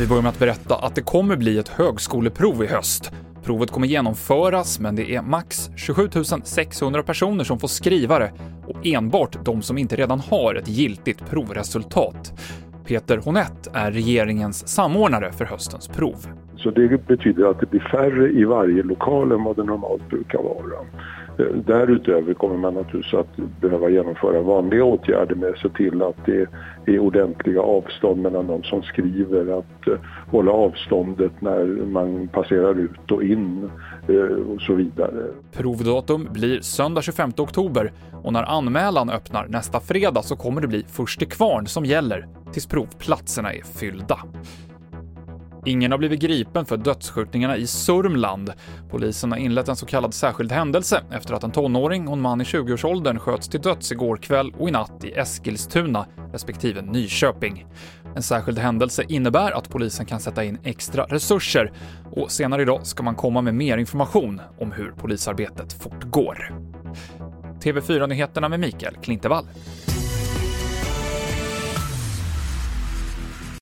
Vi börjar med att berätta att det kommer bli ett högskoleprov i höst. Provet kommer genomföras, men det är max 27 600 personer som får skriva det och enbart de som inte redan har ett giltigt provresultat. Peter Honett är regeringens samordnare för höstens prov. Så det betyder att det blir färre i varje lokal än vad det normalt brukar vara. Därutöver kommer man naturligtvis att behöva genomföra vanliga åtgärder med att se till att det är ordentliga avstånd mellan de som skriver, att eh, hålla avståndet när man passerar ut och in eh, och så vidare. Provdatum blir söndag 25 oktober och när anmälan öppnar nästa fredag så kommer det bli först till kvarn som gäller tills provplatserna är fyllda. Ingen har blivit gripen för dödsskjutningarna i Sörmland. Polisen har inlett en så kallad särskild händelse efter att en tonåring och en man i 20-årsåldern sköts till döds igår kväll och i natt i Eskilstuna respektive Nyköping. En särskild händelse innebär att polisen kan sätta in extra resurser och senare idag ska man komma med mer information om hur polisarbetet fortgår. TV4-nyheterna med Mikael Klintevall.